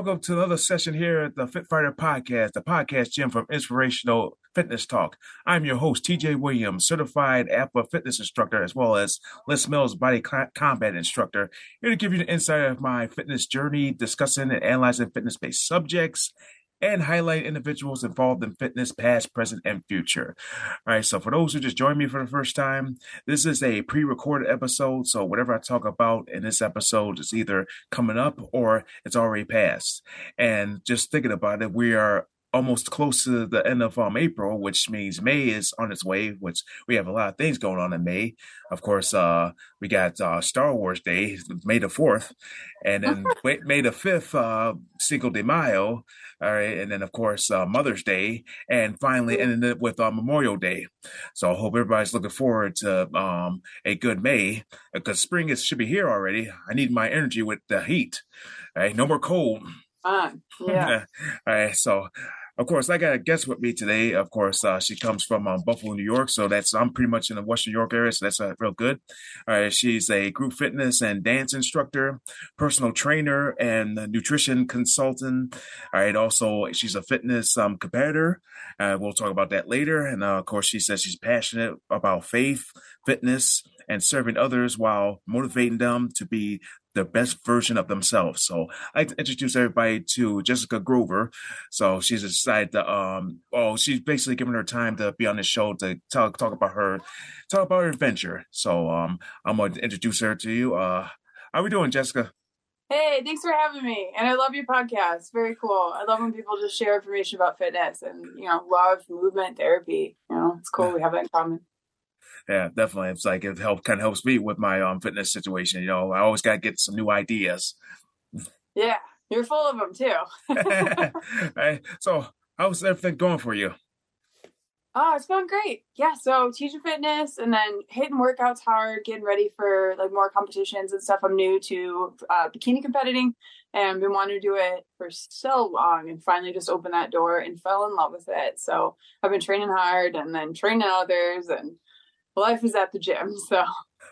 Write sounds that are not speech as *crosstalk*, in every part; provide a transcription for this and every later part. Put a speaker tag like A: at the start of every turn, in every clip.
A: Welcome to another session here at the Fit Fighter Podcast, the podcast gym from Inspirational Fitness Talk. I'm your host, TJ Williams, certified APA fitness instructor, as well as Les Mills body combat instructor, here to give you an insight of my fitness journey, discussing and analyzing fitness based subjects and highlight individuals involved in fitness, past, present, and future. All right, so for those who just joined me for the first time, this is a pre recorded episode. So whatever I talk about in this episode is either coming up or it's already passed. And just thinking about it, we are almost close to the end of um, April, which means May is on its way, which we have a lot of things going on in May. Of course, uh, we got uh, Star Wars Day, May the 4th, and then *laughs* May the 5th, uh, Cinco de Mayo, all right, and then of course uh, Mother's Day, and finally ending it with uh, Memorial Day. So I hope everybody's looking forward to um, a good May because spring is should be here already. I need my energy with the heat. All right, no more cold.
B: Uh, *laughs* yeah.
A: All right, so of course, I got a guest with me today. Of course, uh, she comes from um, Buffalo, New York, so that's I'm pretty much in the Western New York area, so that's uh, real good. All right, she's a group fitness and dance instructor, personal trainer, and nutrition consultant. All right, also she's a fitness um, competitor. Uh, we'll talk about that later. And uh, of course, she says she's passionate about faith, fitness, and serving others while motivating them to be the best version of themselves. So I introduce everybody to Jessica Grover. So she's decided to um oh she's basically given her time to be on the show to talk talk about her talk about her adventure. So um I'm gonna introduce her to you. Uh how are we doing, Jessica?
B: Hey, thanks for having me. And I love your podcast. Very cool. I love when people just share information about fitness and you know, love movement therapy. You know, it's cool we have that in common
A: yeah, definitely. It's like it helps kind of helps me with my um fitness situation. You know, I always got to get some new ideas.
B: Yeah, you're full of them too. *laughs* *laughs*
A: right. So, how's everything going for you?
B: Oh, it's going great. Yeah, so teaching fitness and then hitting workouts hard, getting ready for like more competitions and stuff. I'm new to uh, bikini competing and been wanting to do it for so long and finally just opened that door and fell in love with it. So I've been training hard and then training others and life is at the gym, *laughs* so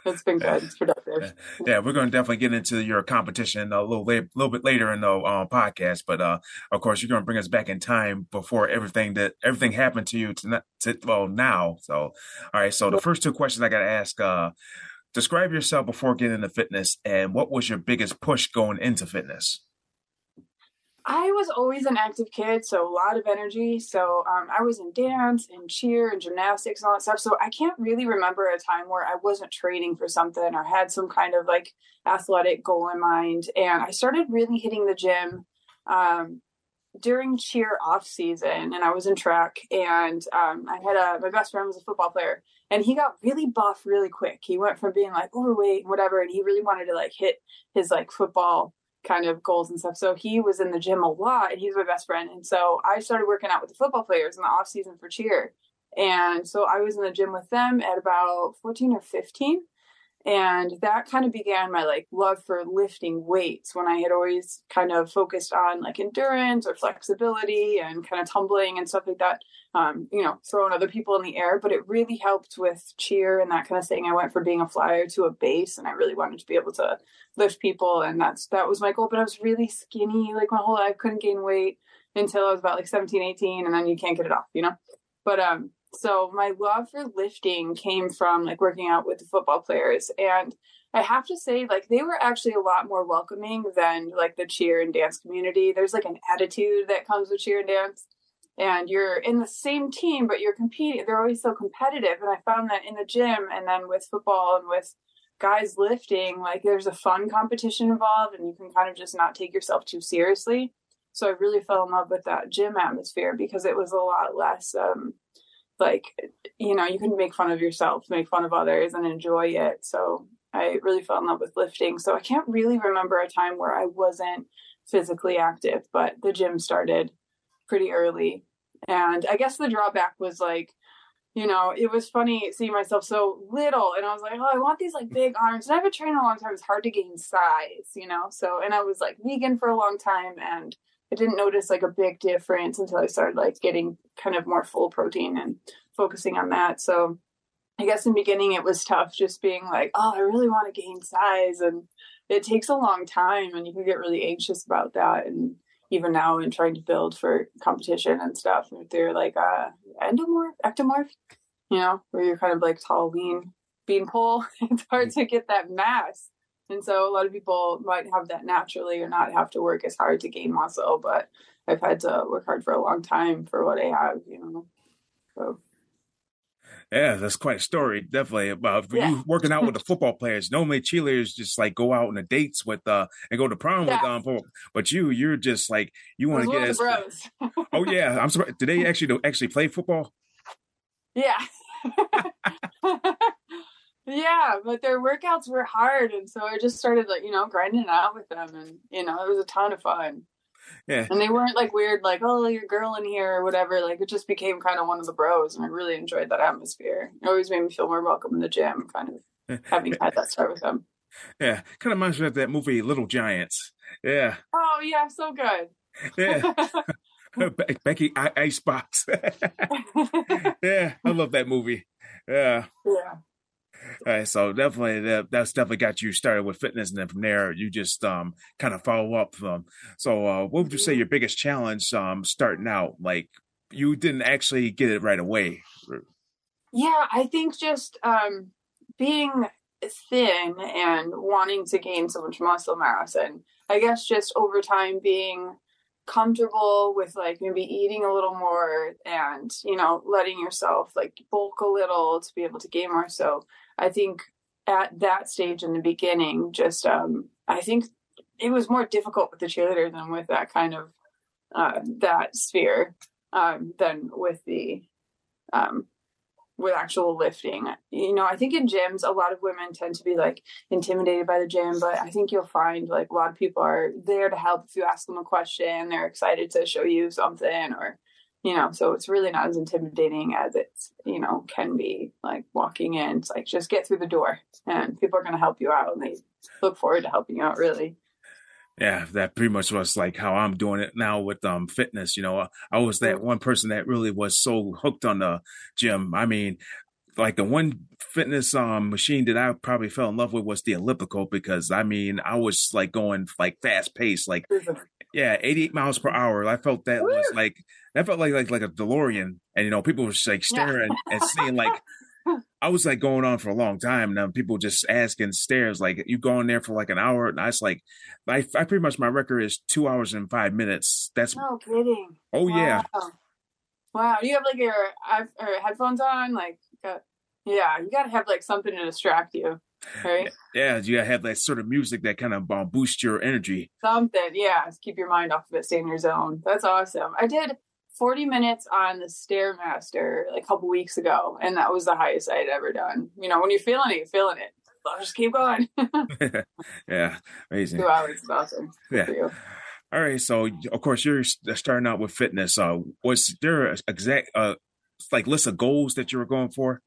B: it's been good. It's productive. *laughs*
A: Yeah, we're going to definitely get into your competition a little late, little bit later in the um, podcast. But uh, of course, you're going to bring us back in time before everything that everything happened to you to, to well now. So, all right. So the first two questions I got to ask: uh, Describe yourself before getting into fitness, and what was your biggest push going into fitness?
B: I was always an active kid, so a lot of energy. So um, I was in dance and cheer and gymnastics and all that stuff. So I can't really remember a time where I wasn't training for something or had some kind of like athletic goal in mind. And I started really hitting the gym um, during cheer off season, and I was in track. And um, I had a my best friend was a football player, and he got really buff really quick. He went from being like overweight and whatever, and he really wanted to like hit his like football kind of goals and stuff. So he was in the gym a lot and he's my best friend. And so I started working out with the football players in the off season for cheer. And so I was in the gym with them at about 14 or 15 and that kind of began my like love for lifting weights when i had always kind of focused on like endurance or flexibility and kind of tumbling and stuff like that um, you know throwing other people in the air. But it really helped with cheer and that kind of thing. I went from being a flyer to a base and i really wanted to be able to lift people and that's that was my goal. But i was really skinny like my whole life. Couldn't gain weight until i was about like 17 18 and then you can't get it off you know? But um so my love for lifting came from like working out with the football players and I have to say like they were actually a lot more welcoming than like the cheer and dance community. There's like an attitude that comes with cheer and dance and you're in the same team but you're competing. They're always so competitive and I found that in the gym and then with football and with guys lifting like there's a fun competition involved and you can kind of just not take yourself too seriously. So I really fell in love with that gym atmosphere because it was a lot less um like you know you can make fun of yourself make fun of others and enjoy it. So i really fell in love with lifting. So i can't really remember a time where i wasn't physically active but the gym started pretty early. And i guess the drawback was like you know it was funny seeing myself so little and i was like oh i want these like big arms. And i've been training a long time. It's hard to gain size you know? So and i was like vegan for a long time and I didn't notice like a big difference until I started like getting kind of more full protein and focusing on that. So I guess in the beginning it was tough just being like, oh, I really want to gain size and it takes a long time and you can get really anxious about that and even now in trying to build for competition and stuff if they're like uh endomorph ectomorph you know where you're kind of like tall lean bean pole *laughs* it's hard to get that mass and so a lot of people might have that naturally or not have to work as hard to gain muscle, but I've had to work hard for a long time for what I have, you know. So
A: yeah, that's quite a story. Definitely about yeah. you working out with the *laughs* football players. Normally, cheerleaders just like go out on the dates with uh and go to prom yeah. with um. But you, you're just like you want to get as
B: bros. *laughs*
A: oh yeah, I'm sorry. Did they actually actually play football?
B: Yeah. *laughs* Yeah, but their workouts were hard, and so I just started like you know grinding out with them, and you know it was a ton of fun.
A: Yeah,
B: and they weren't like weird, like oh you're girl in here or whatever. Like it just became kind of one of the bros, and I really enjoyed that atmosphere. It always made me feel more welcome in the gym, kind of having had that start with them.
A: Yeah, kind of reminds me of that movie Little Giants. Yeah.
B: Oh yeah, so good.
A: Yeah. *laughs* *laughs* Becky Icebox. *laughs* yeah, I love that movie. Yeah.
B: Yeah.
A: All right, so definitely that, that's definitely got you started with fitness, and then from there you just um kind of follow up. Um, so uh, what would you say your biggest challenge um starting out? Like you didn't actually get it right away.
B: Yeah, I think just um being thin and wanting to gain so much muscle mass, and I guess just over time being comfortable with like maybe eating a little more and you know letting yourself like bulk a little to be able to gain more so I think at that stage in the beginning, just um, I think it was more difficult with the cheerleader than with that kind of uh, that sphere um, than with the um, with actual lifting. You know, I think in gyms, a lot of women tend to be like intimidated by the gym, but I think you'll find like a lot of people are there to help if you ask them a question. They're excited to show you something or you know so it's really not as intimidating as it's you know can be like walking in it's like just get through the door and people are going to help you out and they look forward to helping you out really.
A: Yeah that pretty much was like how i'm doing it now with um fitness you know i was that one person that really was so hooked on the gym. I mean like the one fitness um machine that I probably fell in love with was the elliptical because I mean I was like going like fast pace like yeah 88 miles per hour. I felt that Woo! was like that felt like like like a DeLorean and you know people were just like staring yeah. and seeing like *laughs* I was like going on for a long time now people just asking stares like you go in there for like an hour and I was like I, I pretty much my record is two hours and five minutes that's
B: no kidding
A: oh wow. yeah
B: wow you have like your or headphones on like uh, yeah, you got to have like something to distract you, right?
A: Yeah, you got to have that sort of music that kind of um, boosts your energy.
B: Something, yeah, keep your mind off of it, stay in your zone. That's awesome. I did 40 minutes on the Stairmaster like a couple weeks ago, and that was the highest I had ever done. You know, when you're feeling it, you're feeling it. I'll just keep going. *laughs* *laughs*
A: yeah, amazing.
B: Two hours is awesome.
A: Yeah. All right, so of course you're starting out with fitness. Uh, was there a exact uh, like list of goals that you were going for?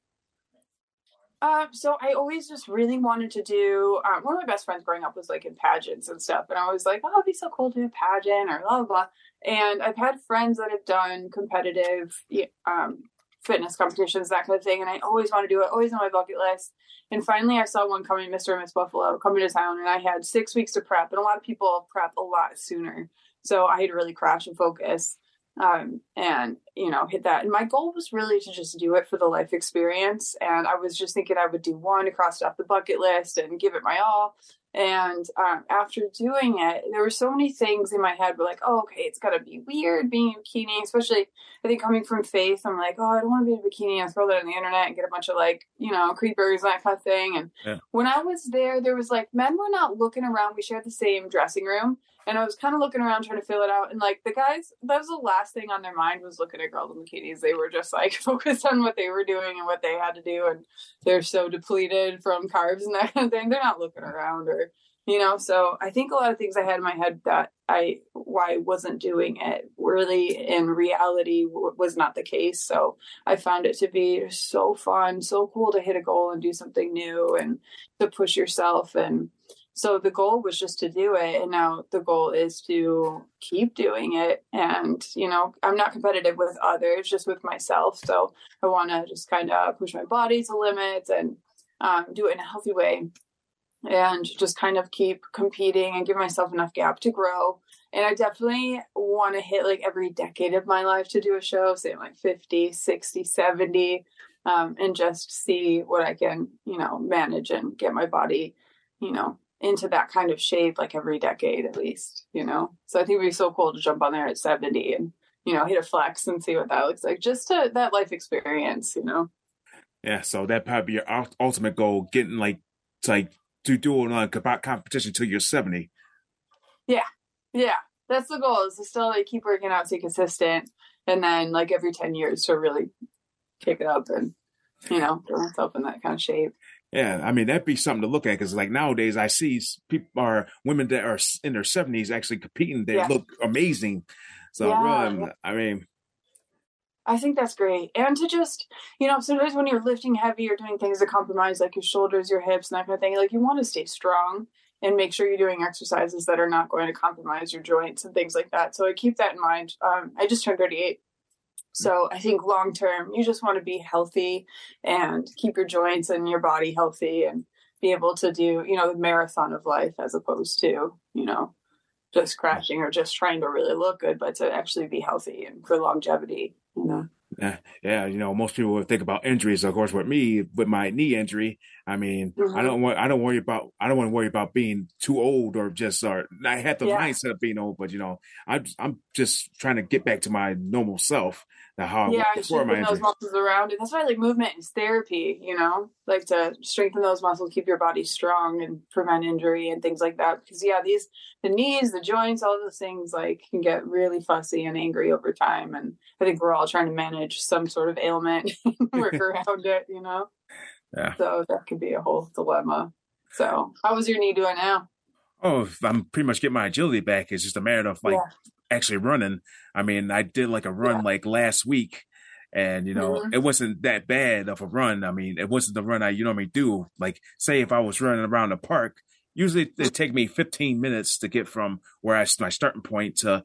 B: Um, so I always just really wanted to do. Um, one of my best friends growing up was like in pageants and stuff, and I was like, "Oh, it'd be so cool to do a pageant or blah blah." blah. And I've had friends that have done competitive um, fitness competitions, that kind of thing, and I always want to do it. Always on my bucket list. And finally, I saw one coming, Mr. and Miss Buffalo, coming to town, and I had six weeks to prep, and a lot of people prep a lot sooner, so I had to really crash and focus um, and you know hit that and my goal was really to just do it for the life experience and i was just thinking i would do one cross it off the bucket list and give it my all and um, after doing it there were so many things in my head were like oh okay it's got to be weird being in bikini especially i think coming from faith i'm like oh i don't want to be in a bikini and throw that on the internet and get a bunch of like you know creepers and that kind of thing and yeah. when i was there there was like men were not looking around we shared the same dressing room and I was kind of looking around trying to fill it out. And like the guys, that was the last thing on their mind was looking at girls in bikinis. They were just like *laughs* focused on what they were doing and what they had to do. And they're so depleted from carbs and that kind of thing. They're not looking around or, you know, so I think a lot of things I had in my head that I, why I wasn't doing it really in reality w- was not the case. So I found it to be so fun, so cool to hit a goal and do something new and to push yourself and, so the goal was just to do it and now the goal is to keep doing it. And you know i'm not competitive with others just with myself. So i want to just kind of push my body to limits and um, do it in a healthy way. And just kind of keep competing and give myself enough gap to grow. And i definitely want to hit like every decade of my life to do a show say like 50 60 70 um, and just see what i can you know manage and get my body you know into that kind of shape like every decade at least, you know? So I think it'd be so cool to jump on there at 70 and, you know, hit a flex and see what that looks like. Just to that life experience, you know?
A: Yeah. So that probably be your ultimate goal, getting like, to like, to do an about competition till you're 70.
B: Yeah. Yeah. That's the goal is to still like keep working out, stay consistent. And then like every 10 years to really kick it up and, you know, get myself in that kind of shape.
A: Yeah, I mean that'd be something to look at because like nowadays I see people are women that are in their seventies actually competing. They yeah. look amazing. So yeah. really, I mean,
B: I think that's great. And to just, you know, sometimes when you're lifting heavy or doing things that compromise like your shoulders, your hips, and that kind of thing, like you want to stay strong and make sure you're doing exercises that are not going to compromise your joints and things like that. So I keep that in mind. Um, I just turned 38 so I think long term, you just want to be healthy and keep your joints and your body healthy and be able to do, you know, the marathon of life as opposed to, you know, just crashing or just trying to really look good, but to actually be healthy and for longevity, you know. *laughs*
A: Yeah, you know, most people would think about injuries. Of course, with me, with my knee injury, I mean, mm-hmm. I don't want, I don't worry about, I don't want to worry about being too old or just, or I had the yeah. mindset of being old, but you know, I'm, I'm just trying to get back to my normal self how
B: yeah, strengthen those muscles around it. That's why like movement is therapy, you know, like to strengthen those muscles, keep your body strong and prevent injury and things like that. Because yeah, these the knees, the joints, all those things like can get really fussy and angry over time. And I think we're all trying to manage some sort of ailment *laughs* *laughs* work around it, you know.
A: Yeah.
B: So that could be a whole dilemma. So how was your knee doing now?
A: Oh, I'm pretty much getting my agility back. It's just a matter of like yeah actually running. I mean, I did like a run yeah. like last week and you know mm-hmm. it wasn't that bad of a run. I mean it wasn't the run i you normally do. Like say if i was running around the park usually it take me 15 minutes to get from where i my starting point to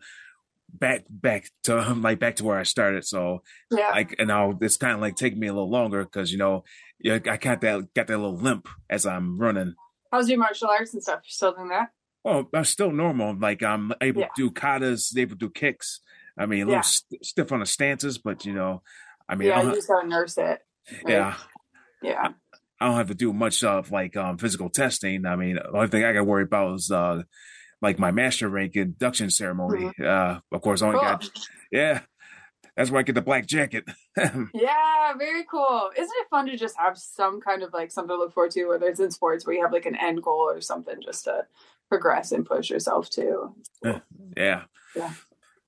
A: back back to *laughs* like back to where i started. So
B: yeah.
A: like and now it's kind of like taking me a little longer because you know i got that got that little limp as i'm running.
B: How's your martial arts and stuff? You still doing that
A: well, I'm still normal. Like I'm able yeah. to do katas, able to do kicks. I mean, a little yeah. st- stiff on the stances, but you know, I mean,
B: yeah, you just gotta nurse it.
A: Right? Yeah,
B: yeah.
A: I, don't have to do much of like um, physical testing. I mean, the only thing I got to worry about is uh, like my master rank induction ceremony. Mm-hmm. Uh, of course, I only cool. got *laughs* yeah. That's where I get the black jacket. *laughs*
B: yeah, very cool. Isn't it fun to just have some kind of like something to look forward to, whether it's in sports where you have like an end goal or something, just to progress and push yourself too.
A: Cool. Yeah.
B: Yeah.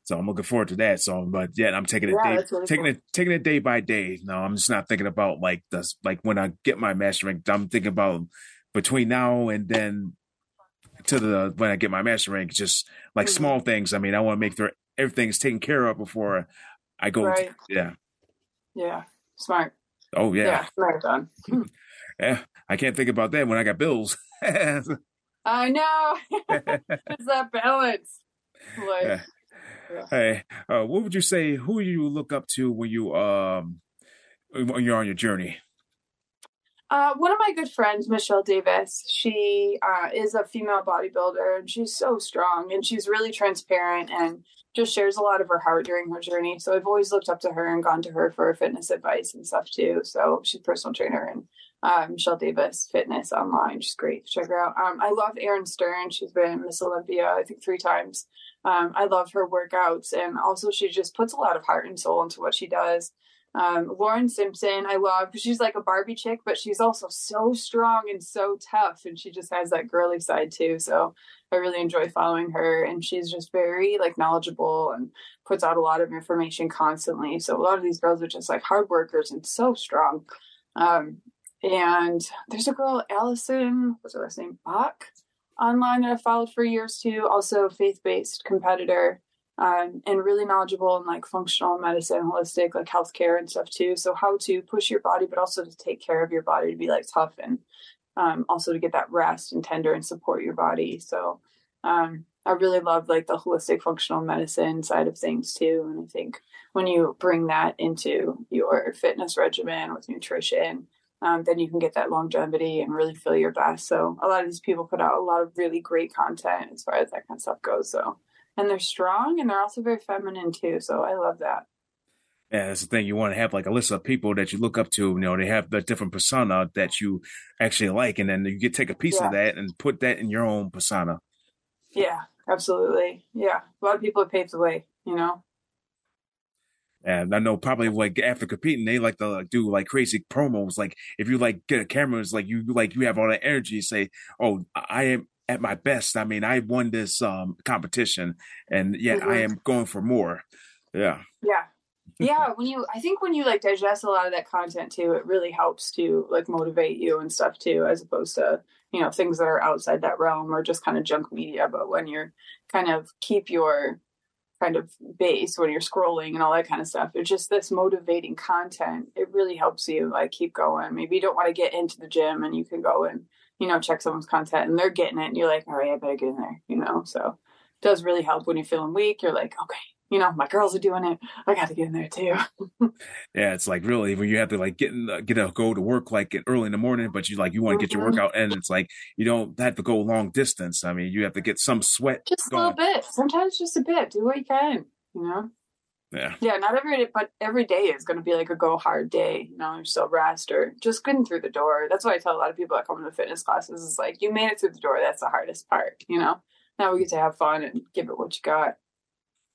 A: So I'm looking forward to that. So, but yeah, I'm taking it yeah, day, really taking cool. it, taking it day by day. No, I'm just not thinking about like this, like when I get my master rank, I'm thinking about between now and then to the, when I get my master rank, just like mm-hmm. small things. I mean, I want to make sure everything's taken care of before I go.
B: Right.
A: To, yeah.
B: Yeah. Smart.
A: Oh yeah.
B: Yeah. Smart done. *laughs*
A: yeah. I can't think about that when I got bills. *laughs*
B: I know. *laughs* it's that balance. Like, yeah.
A: Yeah. Hey, uh, what would you say? Who you look up to when you um when you're on your journey?
B: Uh, one of my good friends, Michelle Davis, she uh, is a female bodybuilder and she's so strong and she's really transparent and just shares a lot of her heart during her journey. So I've always looked up to her and gone to her for fitness advice and stuff too. So she's a personal trainer and um, Michelle Davis Fitness online. She's great. Check her out. Um, I love Erin Stern. She's been Miss Olympia, I think, three times. Um, I love her workouts. And also, she just puts a lot of heart and soul into what she does. Um, Lauren Simpson, I love she's like a Barbie chick, but she's also so strong and so tough, and she just has that girly side too. So I really enjoy following her, and she's just very like knowledgeable and puts out a lot of information constantly. So a lot of these girls are just like hard workers and so strong. Um, and there's a girl, Allison, what's her last name? Bach, online that I followed for years too. Also faith based competitor um, and really knowledgeable in like functional medicine, holistic, like healthcare and stuff too. So how to push your body, but also to take care of your body to be like tough and um, also to get that rest and tender and support your body. So um, I really love like the holistic functional medicine side of things too. And I think when you bring that into your fitness regimen with nutrition, um, then you can get that longevity and really feel your best. So a lot of these people put out a lot of really great content as far as that kind of stuff goes. So and they're strong and they're also very feminine too. So I love that.
A: Yeah, that's the thing. You want to have like a list of people that you look up to. You know, they have the different persona that you actually like, and then you get take a piece yeah. of that and put that in your own persona.
B: Yeah, absolutely. Yeah, a lot of people have paved the way. You know.
A: And I know probably like after competing, they like to like, do like crazy promos. Like if you like get a camera, it's like you like you have all that energy. Say, "Oh, I am at my best. I mean, I won this um, competition, and yet mm-hmm. I am going for more. Yeah.
B: Yeah. Yeah. when you, I think when you like digest a lot of that content too, it really helps to like motivate you and stuff too, as opposed to you know things that are outside that realm or just kind of junk media. But when you're kind of keep your kind of base when you're scrolling and all that kind of stuff. It's just this motivating content. It really helps you like keep going. Maybe you don't want to get into the gym and you can go and you know, check someone's content and they're getting it and you're like, all right, I better get in there, you know? So it does really help when you're feeling weak. You're like, okay, you know, my girls are doing it. I got to get in there too. *laughs*
A: yeah, it's like really when you have to like get in, the, get a go to work like early in the morning, but you like you want to get your mm-hmm. workout and it's like you don't have to go long distance. I mean, you have to get some sweat.
B: Just going. a little bit. Sometimes just a bit. Do what you can. You know.
A: Yeah.
B: Yeah, not every day, but every day is going to be like a go hard day. You know, you're still rest or just getting through the door. That's why I tell a lot of people that come to fitness classes is like, you made it through the door. That's the hardest part, you know? Now we get to have fun and give it what you got.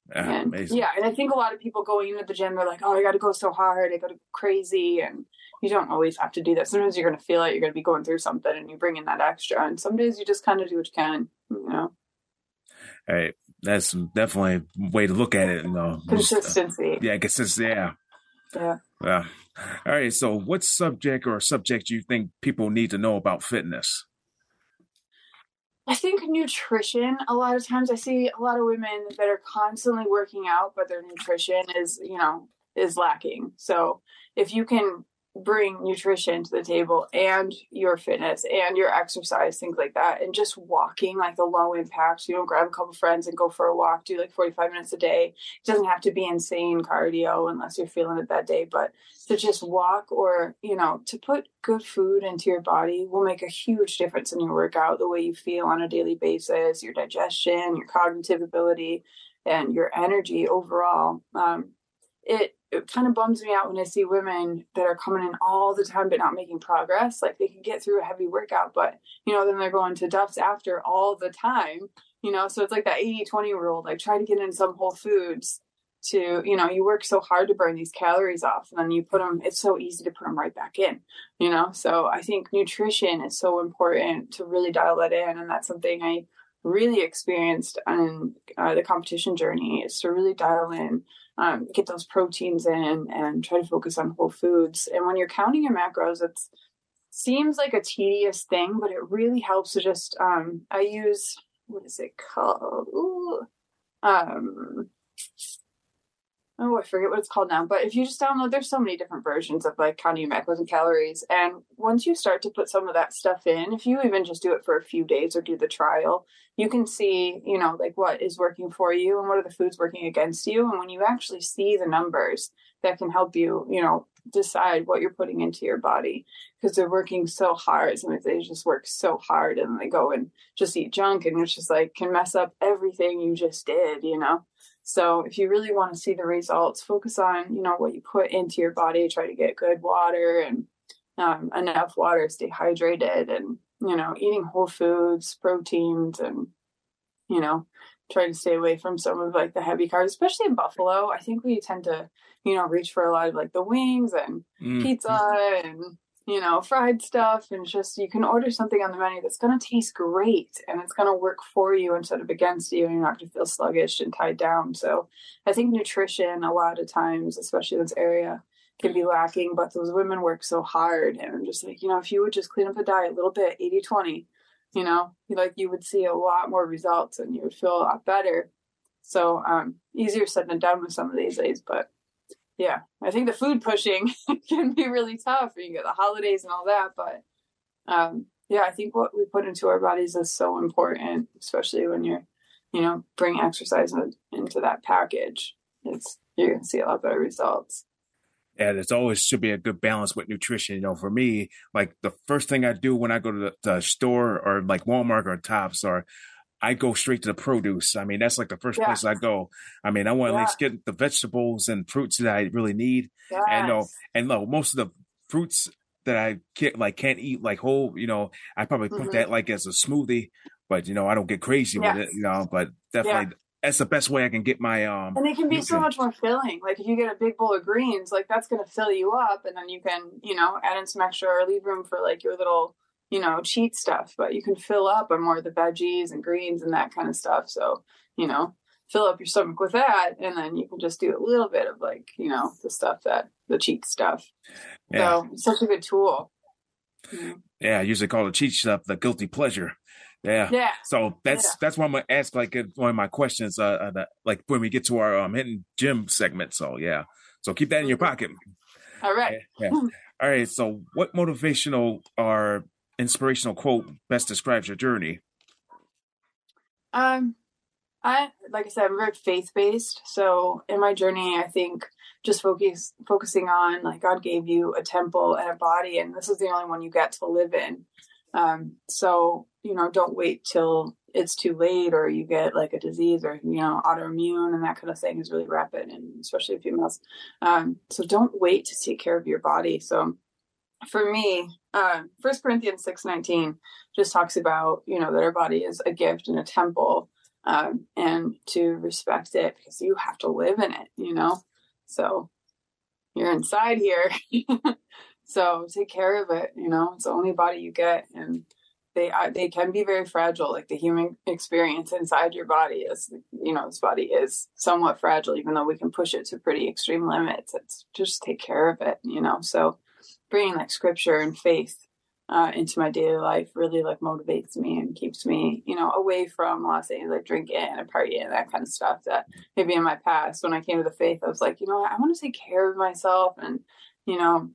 B: Yeah, and, amazing. yeah, and I think a lot of people going into the gym, they're like, oh, I got to go so hard. I got to go crazy. And you don't always have to do that. Sometimes you're going to feel it. You're going to be going through something and you bring in that extra. And some days you just kind of do what you can, you know?
A: Hey, that's definitely a way to look at it. You know, *laughs*
B: consistency.
A: yeah, consistency. Yeah.
B: Yeah.
A: Yeah. All right. So, what subject or subject do you think people need to know about fitness?
B: I think nutrition. A lot of times, I see a lot of women that are constantly working out, but their nutrition is, you know, is lacking. So, if you can bring nutrition to the table and your fitness and your exercise, things like that. And just walking, like the low impact, you know, grab a couple friends and go for a walk, do like 45 minutes a day. It doesn't have to be insane cardio unless you're feeling it that day, but to just walk or, you know, to put good food into your body will make a huge difference in your workout, the way you feel on a daily basis, your digestion, your cognitive ability, and your energy overall. Um, it it kind of bums me out when I see women that are coming in all the time but not making progress. Like they can get through a heavy workout, but you know, then they're going to Duff's after all the time. You know, so it's like that 80 20 rule. Like try to get in some whole foods to, you know, you work so hard to burn these calories off and then you put them, it's so easy to put them right back in, you know? So I think nutrition is so important to really dial that in. And that's something I really experienced on uh, the competition journey is to really dial in um, get those proteins in and try to focus on whole foods. And when you're counting your macros, it seems like a tedious thing, but it really helps to just, um, I use, what is it called? Ooh, um, oh, I forget what it's called now. But if you just download, there's so many different versions of like counting macros and calories. And once you start to put some of that stuff in, if you even just do it for a few days or do the trial, you can see, you know, like what is working for you and what are the foods working against you. And when you actually see the numbers, that can help you, you know, decide what you're putting into your body because they're working so hard. Sometimes they just work so hard and they go and just eat junk and it's just like can mess up everything you just did, you know? So if you really want to see the results, focus on, you know, what you put into your body, try to get good water and um, enough water, stay hydrated and, you know, eating whole foods, proteins and, you know, try to stay away from some of like the heavy carbs, especially in Buffalo. I think we tend to, you know, reach for a lot of like the wings and mm. pizza and you know, fried stuff and just you can order something on the menu that's going to taste great and it's going to work for you instead of against you and you're not going to feel sluggish and tied down. So I think nutrition a lot of times, especially in this area, can be lacking, but those women work so hard and I'm just like, you know, if you would just clean up the diet a little bit, 80 20, you know, like you would see a lot more results and you would feel a lot better. So um easier said than done with some of these days, but yeah, I think the food pushing *laughs* can be really tough. You get the holidays and all that, but um, yeah, I think what we put into our bodies is so important, especially when you're, you know, bring exercise into that package. It's you're gonna see a lot better results.
A: And it's always should be a good balance with nutrition. You know, for me, like the first thing I do when I go to the, the store or like Walmart or Tops or I go straight to the produce. I mean, that's like the first yeah. place I go. I mean, I want to yeah. at least get the vegetables and fruits that I really need. Yes. And no, and no, most of the fruits that I can't like can't eat like whole. You know, I probably put mm-hmm. that like as a smoothie, but you know, I don't get crazy yes. with it. You know, but definitely. Yeah. That's the best way I can get my um.
B: And they can be so much more filling. Like if you get a big bowl of greens, like that's going to fill you up, and then you can, you know, add in some extra or leave room for like your little you know, cheat stuff, but you can fill up on more of the veggies and greens and that kind of stuff. So, you know, fill up your stomach with that and then you can just do a little bit of like, you know, the stuff that the cheat stuff. Yeah. So such a good tool.
A: Mm-hmm. Yeah, I usually call the cheat stuff the guilty pleasure. Yeah.
B: Yeah.
A: So that's yeah. that's why I'm gonna ask like one of my questions, uh, uh the, like when we get to our um hidden gym segment. So yeah. So keep that in your mm-hmm. pocket.
B: All right.
A: Yeah. yeah. All right. So what motivational are inspirational quote best describes your journey?
B: Um, I like I said, I'm very faith based. So in my journey, I think just focus focusing on like God gave you a temple and a body, and this is the only one you get to live in. Um, so you know, don't wait till it's too late or you get like a disease or you know autoimmune and that kind of thing is really rapid and especially females. Um, so don't wait to take care of your body. So for me, uh, First uh, Corinthians six nineteen just talks about you know that our body is a gift and a temple, um, and to respect it because you have to live in it. You know, so you're inside here, *laughs* so take care of it. You know, it's the only body you get, and they uh, they can be very fragile. Like the human experience inside your body is, you know, this body is somewhat fragile, even though we can push it to pretty extreme limits. It's just take care of it. You know, so bringing like scripture and faith uh, into my daily life really like motivates me and keeps me, you know, away from Los Angeles, like drinking and partying and that kind of stuff that maybe in my past. When I came to the faith, I was like, you know, I want to take care of myself and, you know,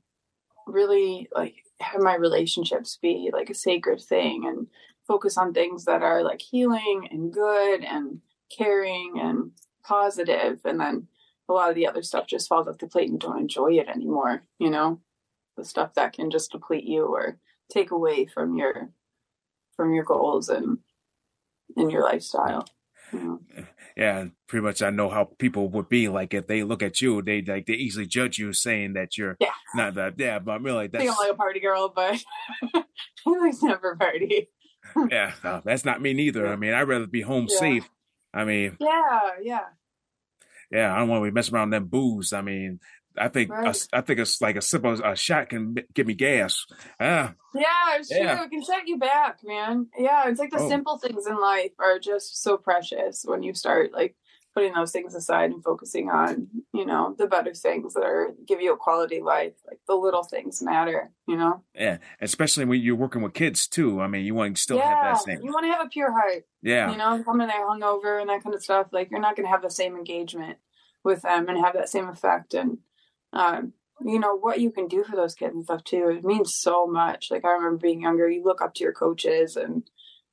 B: really like have my relationships be like a sacred thing and focus on things that are like healing and good and caring and positive. And then a lot of the other stuff just falls off the plate and don't enjoy it anymore, you know? The stuff that can just deplete you or take away from your from your goals and in your lifestyle.
A: Yeah, pretty much. I know how people would be like if they look at you, they like they easily judge you, saying that you're
B: yeah
A: not that yeah. But I'm really
B: that's I'm like a party girl, but *laughs* I like never party. *laughs*
A: yeah, no, that's not me neither. I mean, I'd rather be home yeah. safe. I mean,
B: yeah, yeah,
A: yeah. I don't want to be messing around them booze. I mean, I think right. a, I think it's like a sip of a shot can give me gas.
B: Ah. Yeah, it's yeah. true. It can set you back, man. Yeah, it's like the oh. simple things in life are just so precious when you start like putting those things aside and focusing on, you know, the better things that are give you a quality life. Like the little things matter, you know.
A: Yeah, especially when you're working with kids too. I mean, you want to still yeah, have that same.
B: You want to have a pure heart.
A: Yeah.
B: You know, coming there hungover and that kind of stuff. Like you're not going to have the same engagement with them and have that same effect and um, you know what you can do for those kids and stuff too it means so much like i remember being younger you look up to your coaches and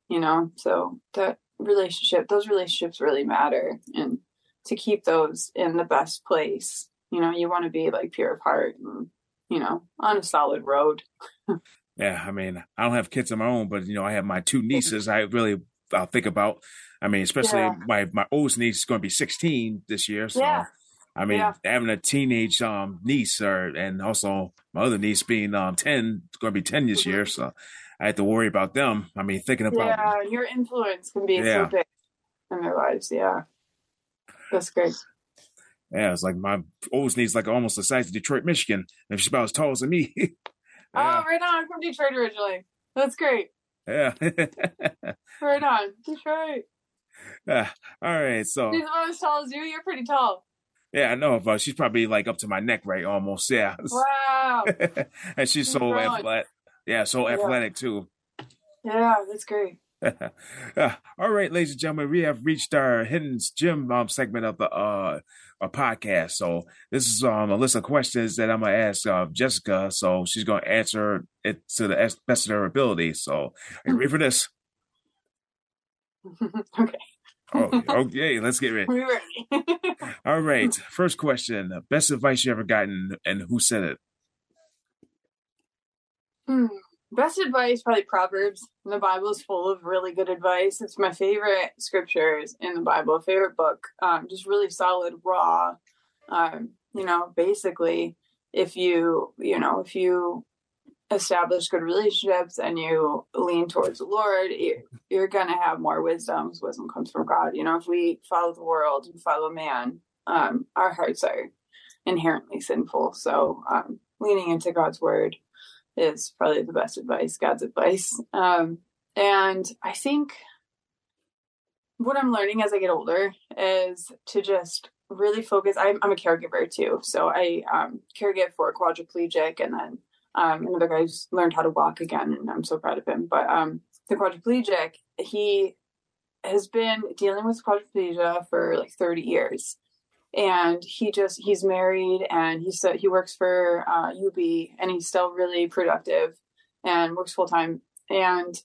B: you know so that relationship those relationships really matter and to keep those in the best place you know you want to be like pure of heart and you know on a solid road *laughs*
A: yeah i mean i don't have kids of my own but you know i have my two nieces i really i'll think about i mean especially yeah. my my oldest niece is going to be 16 this year so yeah. I mean, yeah. having a teenage um, niece, or and also my other niece being um, ten, going to be 10 this mm-hmm. year, so I had to worry about them. I mean, thinking about
B: yeah, your influence can be yeah. so big. in their lives. Yeah. That's great.
A: Yeah, it's like my oldest niece, like almost the size of Detroit, Michigan, and she's about as tall as me. *laughs*
B: yeah. Oh, right on! I'm from Detroit originally. That's great.
A: Yeah. *laughs*
B: right on, Detroit. *laughs*
A: Yeah. All right. So
B: she's about as tall as you. You're pretty tall.
A: Yeah, I know, but she's probably like up to my neck, right? Almost. Yeah.
B: Wow. *laughs*
A: and she's so athletic. Yeah, so athletic too.
B: Yeah, that's great. *laughs*
A: uh, all right, ladies and gentlemen, we have reached our hidden gem um, segment of the uh, podcast. So this is um, a list of questions that I'm gonna ask uh, Jessica. So she's gonna answer it to the best of her ability. So are you ready for this? *laughs*
B: okay.
A: Oh, *laughs* okay, let's get ready. *laughs* All right. First question. Best advice you ever gotten and who said it?
B: Hmm. Best advice, probably Proverbs. The Bible is full of really good advice. It's my favorite scriptures in the Bible, favorite book. Um, just really solid, raw. Um, you know, basically, if you, you know, if you establish good relationships and you lean towards the Lord, you're, going to have more wisdom. Wisdom comes from God. You know, if we follow the world and follow man, um, our hearts are inherently sinful. So, um, leaning into God's word is probably the best advice, God's advice. Um, and I think what I'm learning as I get older is to just really focus. I'm, I'm a caregiver too. So I um, caregive for a quadriplegic and then um, another guy who's learned how to walk again. And I'm so proud of him. But um, the quadriplegic, he has been dealing with quadriplegia for like 30 years and he just he's married and he said he works for uh, UB and he's still really productive and works full time. And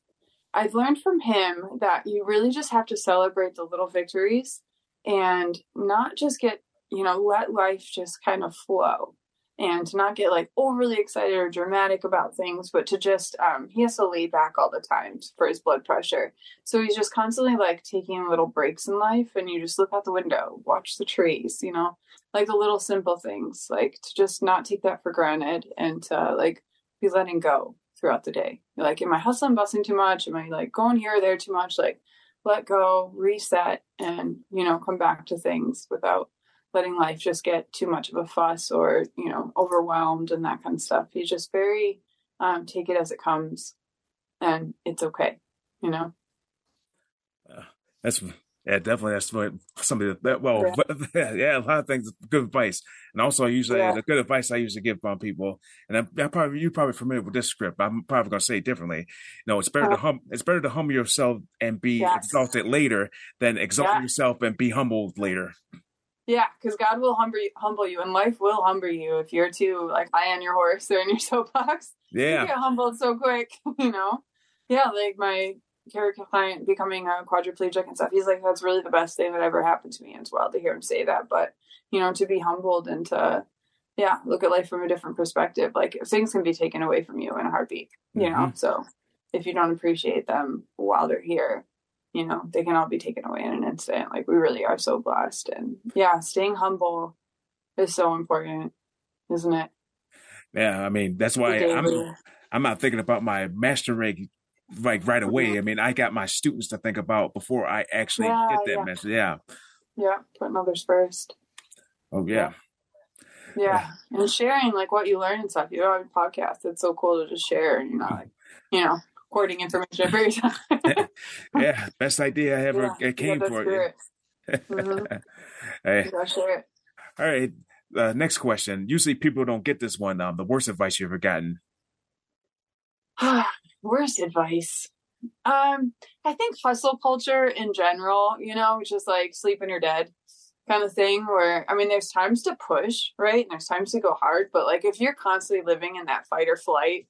B: I've learned from him that you really just have to celebrate the little victories and not just get you know let life just kind of flow and to not get like overly excited or dramatic about things, but to just um, he has to lay back all the time for his blood pressure. So he's just constantly like taking little breaks in life, and you just look out the window, watch the trees, you know, like the little simple things, like to just not take that for granted and to like be letting go throughout the day. You're like, am I hustling, busting too much? Am I like going here or there too much? Like, let go, reset, and you know, come back to things without letting life just get too much of a fuss or you know overwhelmed and that kind of stuff he's just very um, take it as it comes and it's okay you know
A: uh, that's yeah definitely that's what somebody that well yeah. *laughs* yeah. a lot of things good advice and also usually yeah. the good advice i usually give on people and I, I probably you're probably familiar with this script i'm probably going to say it differently you know it's better uh, to hum it's better to humble yourself and be yes. exalted later than exalt yeah. yourself and be humbled later
B: yeah, because God will humble you, humble you, and life will humble you if you're too like high on your horse or in your *laughs* soapbox.
A: Yeah,
B: you get humbled so quick, *laughs* you know. Yeah, like my character client becoming a quadriplegic and stuff. He's like, that's really the best thing that ever happened to me as well to hear him say that. But you know, to be humbled and to yeah, look at life from a different perspective. Like things can be taken away from you in a heartbeat, you mm-hmm. know. So if you don't appreciate them while they're here, you know, they can all be taken away in an instant. Like we really are so blessed. And yeah, staying humble is so important, isn't it?
A: Yeah, I mean that's why I'm I'm not thinking about my master rig like right away. Mm-hmm. I mean, I got my students to think about before I actually yeah, get that
B: yeah.
A: message. Yeah.
B: Yeah, putting others first.
A: Oh yeah.
B: yeah. Yeah. And sharing like what you learn and stuff. You know, on podcast, it's so cool to just share, you know, like you know, hoarding information every time. *laughs*
A: yeah, best idea I ever yeah, came for you. mm-hmm. *laughs* hey.
B: Share
A: All right. Uh, next question. Usually people don't get this one. Um, the worst advice you ever gotten. *sighs*
B: worst advice. Um, I think hustle culture in general, you know, just like sleep when you're dead kind of thing where I mean there's times to push, right? And there's times to go hard, but like if you're constantly living in that fight or flight,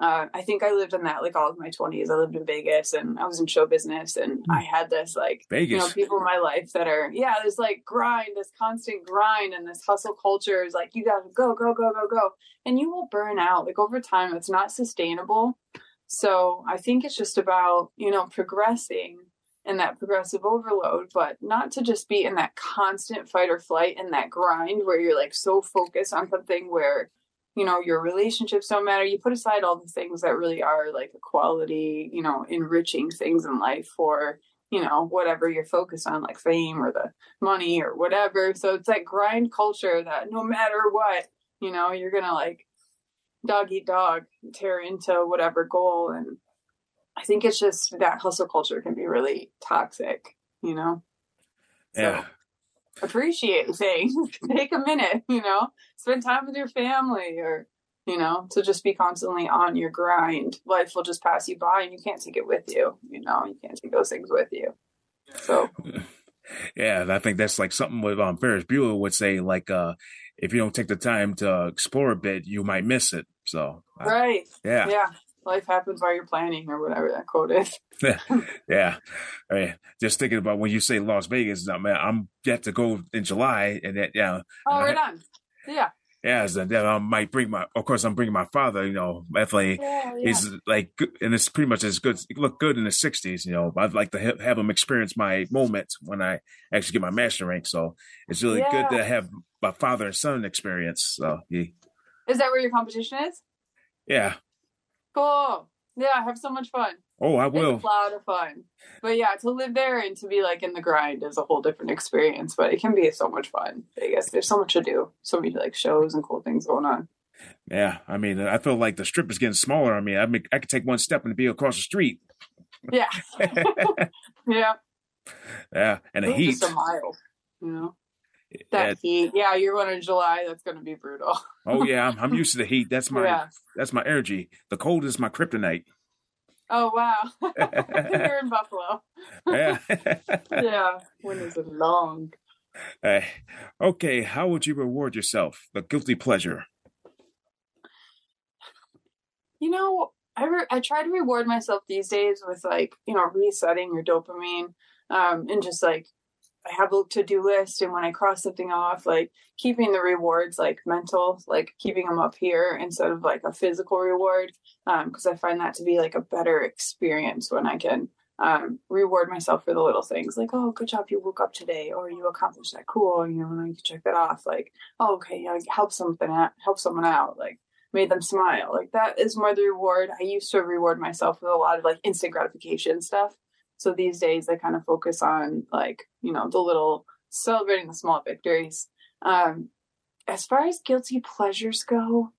B: uh, I think I lived in that like all of my 20s. I lived in Vegas and I was in show business and hmm. I had this like,
A: Vegas.
B: you know, people in my life that are, yeah, this like grind, this constant grind and this hustle culture is like, you got to go, go, go, go, go. And you will burn out. Like over time, it's not sustainable. So I think it's just about, you know, progressing and that progressive overload, but not to just be in that constant fight or flight and that grind where you're like so focused on something where you know your relationships don't matter you put aside all the things that really are like a quality you know enriching things in life for you know, whatever you're focused on, like fame or the money or whatever. So it's like grind culture that no matter what, you know, you're gonna like dog eat dog, tear into whatever goal. And I think it's just that hustle culture can be really toxic, you know?
A: So yeah.
B: Appreciate *laughs* things. Take a minute, you know, spend time with your family or, you know, to just be constantly on your grind. Life will just pass you by and you can't take it with you, you know, you can't take those things with you. So *laughs*
A: yeah, I think that's like something with um Ferris Bueller would say, like uh if you don't take the time to explore a bit, you might miss it. So
B: right,
A: uh, yeah,
B: yeah. Life happens while you're planning, or whatever that quote is. *laughs*
A: yeah, I mean, just thinking about when you say Las Vegas, man, I'm yet to go in July, and that yeah.
B: Oh, right on. Yeah.
A: Yeah, so then I might bring my. Of course, I'm bringing my father. You know, definitely, yeah, yeah. he's like, and it's pretty much as good. Look good in the '60s. You know, I'd like to have, have him experience my moment when I actually get my master rank. So it's really yeah. good to have my father and son experience. So he.
B: Is that where your competition is?
A: Yeah.
B: Cool. Yeah, have so much fun.
A: Oh, I will.
B: It's a lot of fun. But yeah, to live there and to be like in the grind is a whole different experience. But it can be so much fun. I guess there's so much to do, so many like shows and cool things going on.
A: Yeah, I mean, I feel like the strip is getting smaller. I mean, I mean, I could take one step and be across the street.
B: Yeah. *laughs* *laughs* yeah.
A: Yeah, and the heat.
B: Just a mile, you know. That heat, yeah, you're going in July. That's going to be brutal.
A: oh yeah, I'm, I'm, *laughs* used to the heat. That's my yeah. that's my energy. The cold is my kryptonite.
B: Oh wow, *laughs* you're in *laughs* Buffalo.
A: yeah,
B: yeah. Winters long.
A: Uh, okay, how would you reward yourself? The guilty pleasure.
B: You know, I re- I try to reward myself these days with like you know resetting your dopamine, um, and just like I have a to do list, and when I cross something off, like keeping the rewards like mental, like keeping them up here instead of like a physical reward, because um, I find that to be like a better experience when I can um, reward myself for the little things, like oh, good job, you woke up today, or you accomplished that, cool, you know, and I can check that off, like oh, okay, yeah, help something out, help someone out, like made them smile, like that is more the reward. I used to reward myself with a lot of like instant gratification stuff so these days I kind of focus on like, you know, the little celebrating the small victories. Um, as far as guilty pleasures go,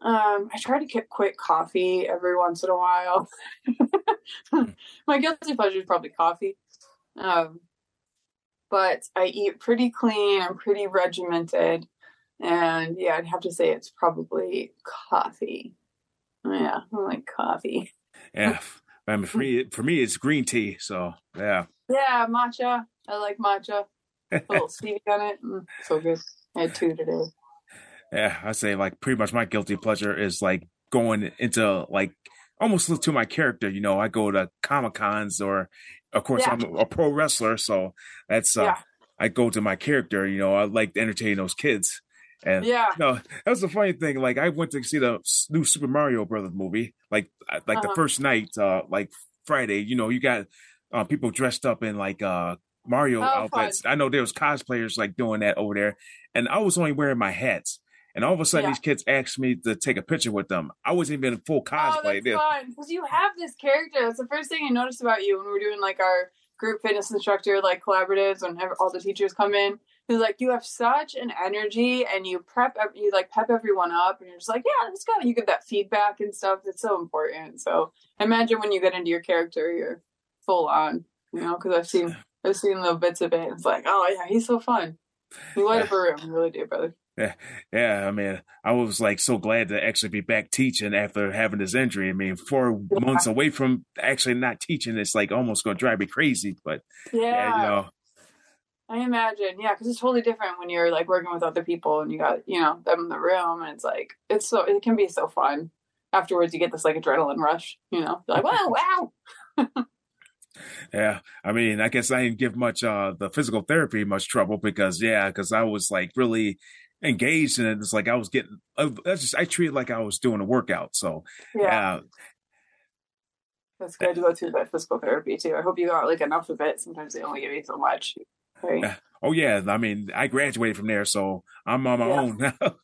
B: um, I try to get quit coffee every once in a while. *laughs* My guilty pleasure is probably coffee. Um, but I eat pretty clean. I'm pretty regimented. And yeah, I'd have to say it's probably coffee. Yeah, I like coffee.
A: Yeah. I mean, for me, for me, it's green tea. So yeah.
B: Yeah, matcha. I like matcha. A little *laughs* stevia on it. Mm, so good. I had two today.
A: Yeah, I say like pretty much my guilty pleasure is like going into like almost to my character. You know, I go to comic cons or, of course, yeah. I'm a pro wrestler, so that's uh, yeah. I go to my character. You know, I like to entertain those kids. And
B: yeah,
A: you know, that's the funny thing. Like I went to see the new Super Mario Brothers movie, like like uh-huh. the first night, uh, like Friday. You know, you got uh, people dressed up in like uh Mario oh, outfits. Fun. I know there was cosplayers like doing that over there, and I was only wearing my hats. And all of a sudden, yeah. these kids asked me to take a picture with them. I wasn't even in full cosplay.
B: Oh, that's fun because you have this character. That's the first thing I noticed about you when we are doing like our group fitness instructor like collaboratives when all the teachers come in Cause like you have such an energy and you prep, you like pep everyone up and you're just like, yeah, let's go. You get that feedback and stuff. That's so important. So imagine when you get into your character, you're full on, you know, cause I've seen, I've seen little bits of it. It's like, oh yeah, he's so fun. You light up a room. You really do, brother.
A: Yeah, *laughs* yeah. I mean, I was like so glad to actually be back teaching after having this injury. I mean, four yeah. months away from actually not teaching, it's like almost going to drive me crazy. But
B: yeah,
A: yeah
B: you know, I imagine, yeah, because it's totally different when you're like working with other people and you got you know them in the room, and it's like it's so it can be so fun. Afterwards, you get this like adrenaline rush, you know, you're like wow, wow. *laughs*
A: yeah, I mean, I guess I didn't give much uh the physical therapy much trouble because yeah, because I was like really engaged in it. It's like I was getting, I just I treated like I was doing a workout. So
B: yeah. yeah. That's good to go through that physical therapy too. I hope you got like enough of it. Sometimes they only give you so much. Right.
A: Oh yeah, I mean, I graduated from there, so I'm on my yeah. own *laughs* now.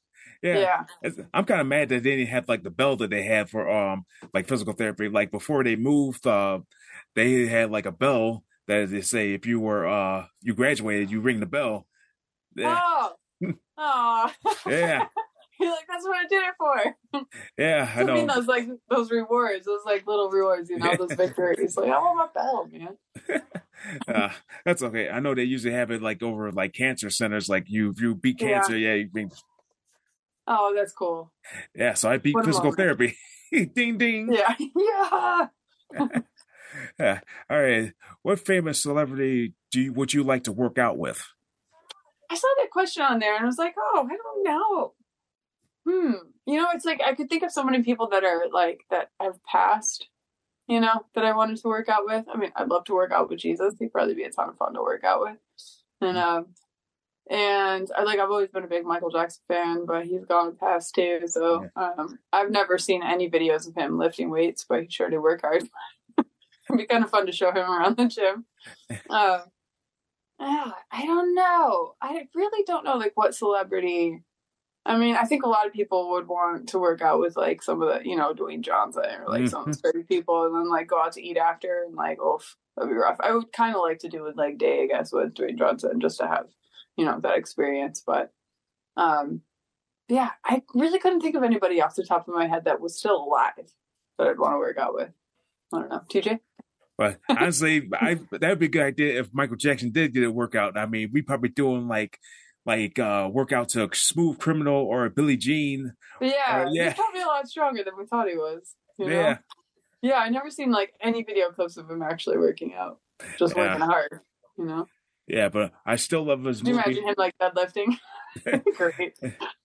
A: yeah. yeah. I'm kind of mad that they didn't have like the bell that they had for um like physical therapy. Like before they moved, uh, they had like a bell that they say if you were uh you graduated, you ring the bell.
B: Yeah. Oh, *laughs* oh. *laughs*
A: yeah. *laughs*
B: You're like, that's what I did it for. *laughs*
A: Yeah, I know. *laughs*
B: I mean those like those rewards, those like little rewards, you know, those victories. Like, I want my bell, man.
A: uh, that's okay. I know they usually have it like over like cancer centers. Like you, if you beat cancer, yeah, yeah you bring.
B: Oh, that's cool.
A: Yeah, so I beat what physical therapy. ding ding.
B: Yeah, yeah.
A: yeah. All right. What famous celebrity do you would you like to work out with?
B: I saw that question on there and I was like, oh, I don't know. Hmm. You know, it's like I could think of so many people that are like that have passed, you know, that I wanted to work out with. I mean, I'd love to work out with Jesus. He'd probably be a ton of fun to work out with. And um and I like I've always been a big Michael Jackson fan, but he's gone past too. So um I've never seen any videos of him lifting weights, but he sure did work hard. *laughs* It'd be kind of fun to show him around the gym. Uh, *laughs* I don't know. I really don't know like what celebrity. I mean, I think a lot of people would want to work out with like some of the, you know, Dwayne Johnson or like mm-hmm. some certain people, and then like go out to eat after, and like, oh, that'd be rough. I would kind of like to do with like Day, I guess, with Dwayne Johnson, just to have, you know, that experience. But, um, yeah, I really couldn't think of anybody off the top of my head that was still alive that I'd want to work out with. I don't know, TJ.
A: But honestly, I that'd be a good idea if Michael Jackson did get a workout. I mean, we probably doing like like uh workout to Smooth Criminal or a Billie Jean.
B: Yeah, or, yeah, he's probably a lot stronger than we thought he was. You know? Yeah, yeah. I never seen like any video clips of him actually working out, just yeah. working hard. You know.
A: Yeah, but I still love his.
B: Do you
A: movie.
B: imagine him like deadlifting? *laughs* *laughs* Great.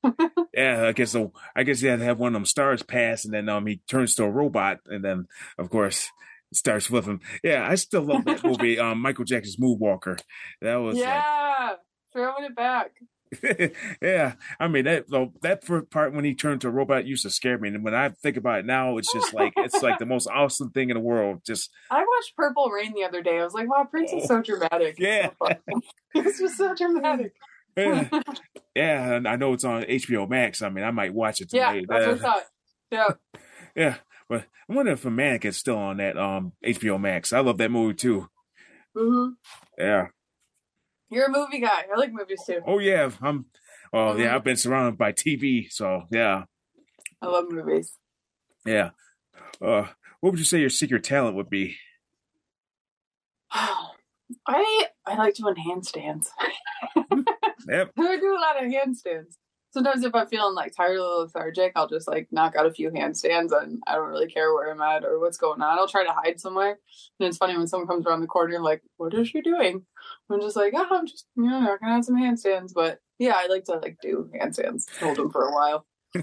B: *laughs*
A: yeah, I guess so. I guess he had to have one of them stars pass, and then um he turns to a robot, and then of course starts with him. Yeah, I still love that movie. um, Michael Jackson's Moonwalker. That was
B: yeah, like, throwing it back. *laughs*
A: yeah, I mean that that first part when he turned to a robot used to scare me, and when I think about it now, it's just like it's like the most awesome thing in the world. Just
B: I watched Purple Rain the other day. I was like, wow, Prince is so oh, dramatic.
A: Yeah, *laughs*
B: it's just so dramatic.
A: yeah. *laughs* yeah, and I know it's on HBO Max. I mean, I might watch it
B: Today. Yeah, that's what I thought. Yeah.
A: Yeah, but I wonder if Manic is still on that um HBO Max. I love that movie too.
B: Mm-hmm.
A: Yeah.
B: You're a movie guy. I like movies too.
A: Oh yeah, I'm. Oh mm-hmm. yeah, I've been surrounded by TV, so yeah.
B: I love movies.
A: Yeah. Uh, what would you say your secret talent would be? *sighs*
B: I I like doing handstands. *laughs*
A: yep.
B: I do a lot of handstands sometimes if I'm feeling like tired or lethargic, I'll just like knock out a few handstands and I don't really care where I'm at or what's going on. I'll try to hide somewhere. And it's funny when someone comes around the corner, like, what is she doing? I'm just like, oh, I'm just, you know, knocking out some handstands. But yeah, I like to like do handstands, hold them for a while. *laughs*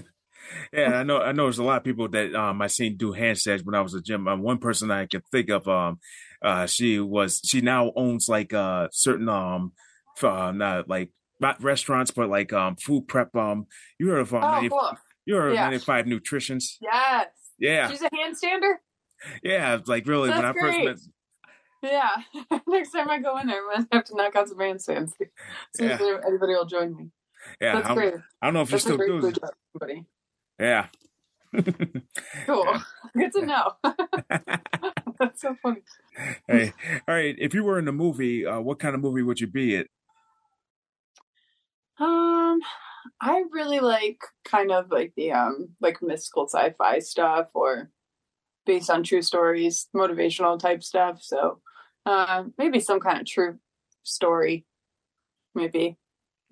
A: yeah, I know. I know. There's a lot of people that um I seen do handstands when I was a gym. Um, one person I can think of, um, uh, she was she now owns like uh certain um, uh, not like not restaurants, but like um food prep. Um, you heard of um,
B: oh, cool.
A: you heard of yeah. 95 Nutritions?
B: Yes.
A: Yeah.
B: She's a handstander.
A: Yeah, like really
B: That's
A: when I
B: great.
A: first met.
B: Yeah. *laughs* Next time I go in there, I'm gonna have to knock out some handstands. See yeah. if anybody will join me.
A: Yeah,
B: That's I'm, great.
A: I don't know if
B: That's
A: you still do
B: it.
A: Yeah.
B: cool. *laughs* *laughs* Good to know. That's so funny.
A: Hey, all right. If you were in a movie, uh, what kind of movie would you be it?
B: Um, I really like kind of like the um like mystical sci-fi stuff or based on true stories, motivational type stuff. So, uh, maybe some kind of true story, maybe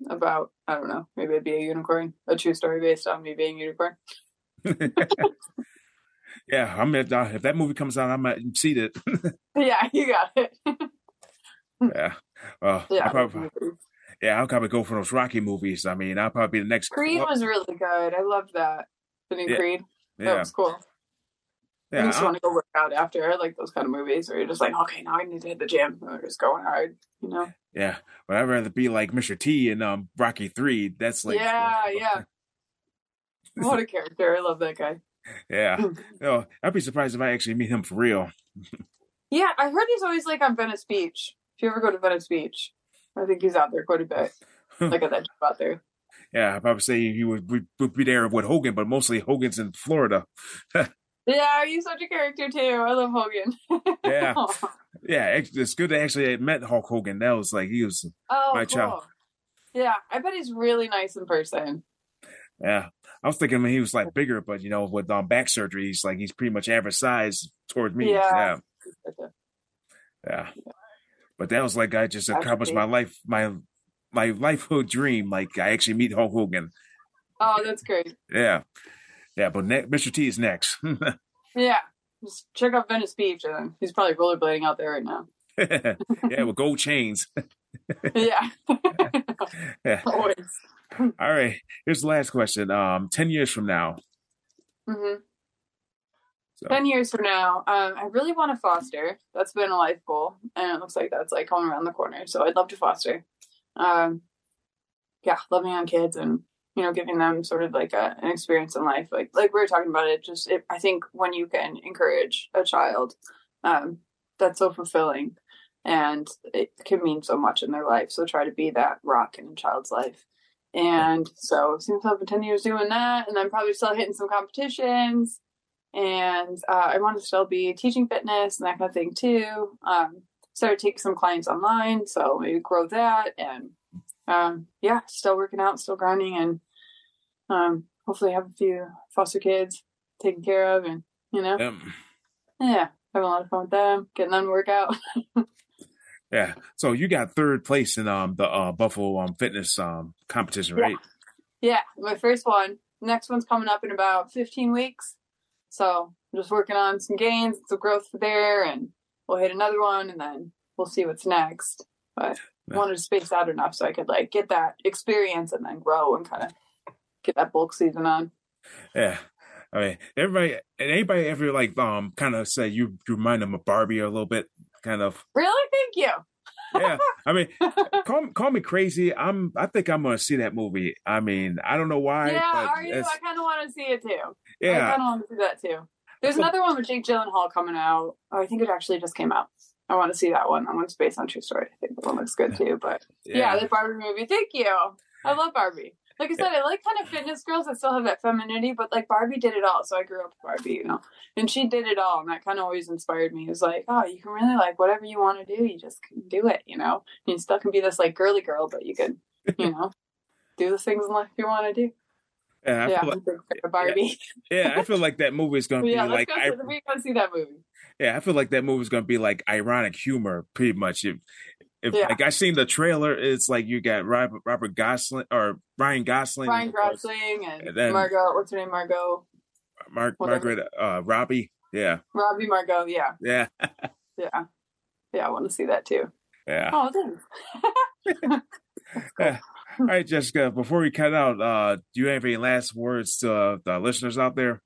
B: about I don't know. Maybe it'd be a unicorn, a true story based on me being a unicorn. *laughs*
A: yeah, I'm at, uh, if that movie comes out, I might see it. *laughs*
B: yeah, you got it. *laughs*
A: yeah. Uh,
B: yeah.
A: I probably, yeah, I'll probably go for those Rocky movies. I mean, I'll probably be the next.
B: Creed was really good. I loved that. The new
A: yeah.
B: Creed. That
A: yeah.
B: was cool.
A: Yeah,
B: I just want to go work out after. Like those kind of movies where you're just like, okay, now I need to hit the gym. And we're just going hard, you know?
A: Yeah. But I'd rather be like Mr. T in um, Rocky 3. That's like.
B: Yeah, *laughs* yeah. what a character. I love that guy. *laughs*
A: Yeah. *laughs* you know, I'd be surprised if I actually meet him for real.
B: yeah, I heard he's always like on Venice Beach. If you ever go to Venice Beach, I think he's out there quite a bit. like at that job out there.
A: Yeah, I probably say he would, would be there with Hogan, but mostly Hogan's in Florida.
B: Yeah, he's such a character too. I love Hogan. *laughs*
A: yeah, Yeah, it's good to actually met Hulk Hogan. That was like he was
B: oh,
A: my
B: cool.
A: child.
B: Yeah, I bet he's really nice in person.
A: Yeah, I was thinking when he was like bigger, but you know, with um, back surgery, he's like he's pretty much average size towards me.
B: Yeah.
A: yeah, yeah. But that was like I just accomplished my life, my my *laughs* lifehood dream. Like I actually meet Hulk Hogan.
B: Oh, that's great.
A: Yeah, yeah. But ne- Mr. T is next. *laughs*
B: Yeah. Just check out Venice Beach and he's probably rollerblading out there right now. *laughs*
A: yeah, with gold chains. *laughs*
B: yeah.
A: Yeah.
B: Always.
A: All right. Here's the last question. Um, ten years from now.
B: Mm-hmm.
A: So,
B: 10 years from now, um, I really want to foster. That's been a life goal. And it looks like that's like coming around the corner. So I'd love to foster. Um, yeah, loving on kids and, you know, giving them sort of like a, an experience in life. Like, like we were talking about it, just, it, I think when you can encourage a child, um, that's so fulfilling and it can mean so much in their life. So try to be that rock in a child's life. And so see myself in 10 years doing that. And I'm probably still hitting some competitions and uh, I want to still be teaching fitness and that kind of thing too. Um, started taking some clients online, so maybe grow that, and um, yeah, still working out, still grinding, and um, hopefully have a few foster kids taken care of, and you know,
A: um,
B: yeah, having a lot of fun with them, getting them to work out. *laughs*
A: yeah. So you got third place in um the uh, Buffalo um fitness um competition, right?
B: yeah, my first one. Next one's coming up in about 15 weeks, so I'm just working on some gains, some growth there, and we'll hit another one, and then we'll see what's next. But
A: Yeah.
B: wanted to space out enough so I could like get that experience and then grow and kind of get that bulk season on.
A: Yeah. I mean, everybody, and anybody ever like um kind of say you you remind them of Barbie a little bit, kind of.
B: Really, thank you.
A: Yeah. I mean, *laughs* call call me crazy. I'm. I think I'm gonna see that movie. I mean, I don't know why.
B: yeah, are you? I kind of want to see it too.
A: Yeah, I
B: kind of want to see that too. There's another one with Jake Gyllenhaal coming out. Oh, I think it actually just came out. I want to see that one. That one's based on true story. I think that one looks good too. But yeah, the Barbie movie. Thank you. I love Barbie. Like I said, I like kind of fitness girls that still have that femininity, but like Barbie did it all. So I grew up with Barbie, you know, and she did it all, and that kind of always inspired me. It was like, oh, you can really like whatever you want to do, you just can do it, you know. You still can be this like girly girl, but you can, you *laughs* know, do the things in life you want to do.
A: Yeah, I
B: yeah,
A: feel like,
B: a big fan of Barbie.
A: yeah, I feel like that movie is gonna
B: yeah,
A: be like
B: go.
A: I,
B: we gotta see that movie.
A: yeah, I feel like that movie is gonna be like ironic humor, pretty much. If if
B: Yeah.
A: like I seen the trailer, it's like you got Robert, Robert Gosling or Ryan Gosling,
B: Ryan Gosling and
A: And then-
B: Margot. What's her name? Margot.
A: Mar- Margaret, uh, Robbie. Yeah,
B: Robbie Margot. Yeah,
A: yeah, *laughs*
B: yeah, yeah. I want to see that too.
A: yeah.
B: Oh, thanks.
A: Yeah. *laughs* All right, Jessica. Before we cut out, uh, do you have any last words to uh, the listeners out there?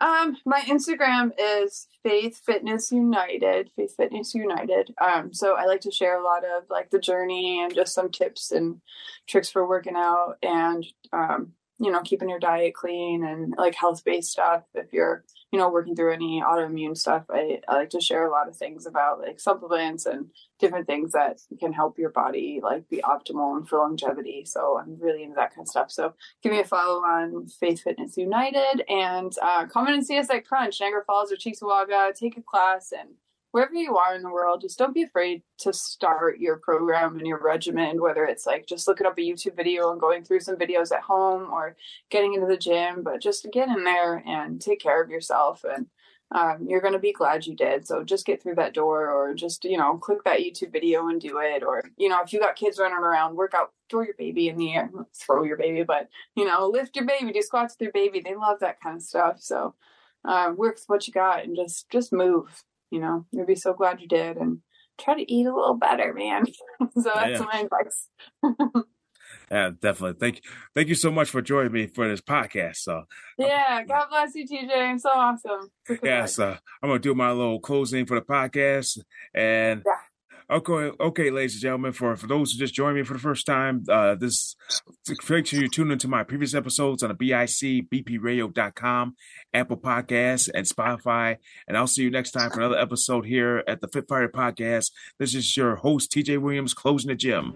B: Um, my Instagram is Faith Fitness United. Faith Fitness United. Um, so I like to share a lot of like the journey and just some tips and tricks for working out and um, you know, keeping your diet clean and like health based stuff. If you're, you know, working through any autoimmune stuff, I, I like to share a lot of things about like supplements and different things that can help your body like be optimal and for longevity. So I'm really into that kind of stuff. So give me a follow on Faith Fitness United and uh, come in and see us at Crunch, Niagara Falls or Cheektowaga. Take a class and wherever you are in the world, just don't be afraid to start your program and your regimen, whether it's like just looking up a YouTube video and going through some videos at home or getting into the gym, but just get in there and take care of yourself. And um, you're going to be glad you did. So just get through that door or just, you know, click that YouTube video and do it. Or, you know, if you got kids running around, work out, throw your baby in the air, throw your baby, but, you know, lift your baby, do squats with your baby. They love that kind of stuff. So uh, work with what you got and just, just move, you know, you'll be so glad you did. And try to eat a little better, man. *laughs* so that's
A: Yeah.
B: my advice.
A: Yeah, definitely. Thank you. Thank you so much for joining me for this podcast. So,
B: Yeah. God bless you, TJ. So awesome. So
A: yeah, so I'm gonna do my little closing for the podcast. And okay, okay, ladies and gentlemen, for for those who just joined me for the first time, uh, this make sure you tune into my previous episodes on the BIC BPRadio.com, Apple Podcasts, and Spotify. And I'll see you next time for another episode here at the Fit Fighter Podcast. This is your host TJ Williams closing the gym.